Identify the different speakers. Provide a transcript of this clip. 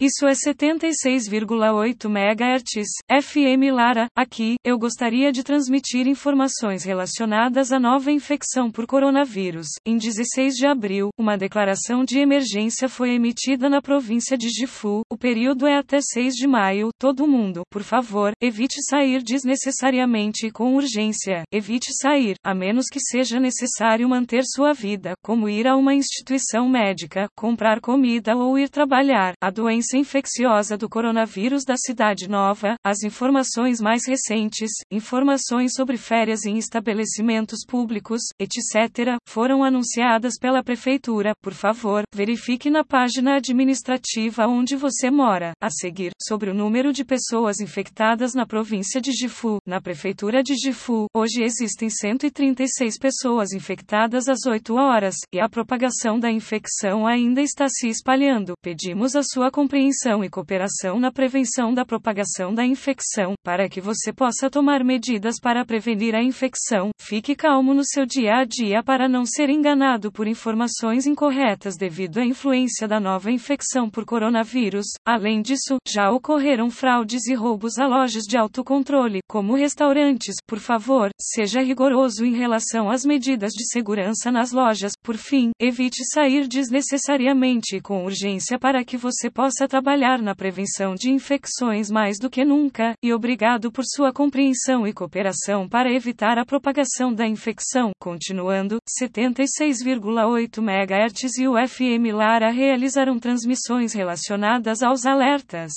Speaker 1: Isso é 76,8 MHz, FM Lara. Aqui, eu gostaria de transmitir informações relacionadas à nova infecção por coronavírus. Em 16 de abril, uma declaração de emergência foi emitida na província de Gifu. O período é até 6 de maio. Todo mundo, por favor, evite sair desnecessariamente e com urgência. Evite sair, a menos que seja necessário manter sua vida, como ir a uma instituição médica, comprar comida ou ir trabalhar. A doença doença infecciosa do coronavírus da Cidade Nova, as informações mais recentes, informações sobre férias em estabelecimentos públicos, etc., foram anunciadas pela Prefeitura. Por favor, verifique na página administrativa onde você mora. A seguir, sobre o número de pessoas infectadas na província de Gifu. Na Prefeitura de Gifu, hoje existem 136 pessoas infectadas às 8 horas, e a propagação da infecção ainda está se espalhando. Pedimos a sua compreensão compreensão e cooperação na prevenção da propagação da infecção, para que você possa tomar medidas para prevenir a infecção. Fique calmo no seu dia a dia para não ser enganado por informações incorretas devido à influência da nova infecção por coronavírus. Além disso, já ocorreram fraudes e roubos a lojas de autocontrole, como restaurantes. Por favor, seja rigoroso em relação às medidas de segurança nas lojas. Por fim, evite sair desnecessariamente e com urgência para que você possa possa trabalhar na prevenção de infecções mais do que nunca, e obrigado por sua compreensão e cooperação para evitar a propagação da infecção. Continuando, 76,8 MHz e o FM Lara realizaram transmissões relacionadas aos alertas.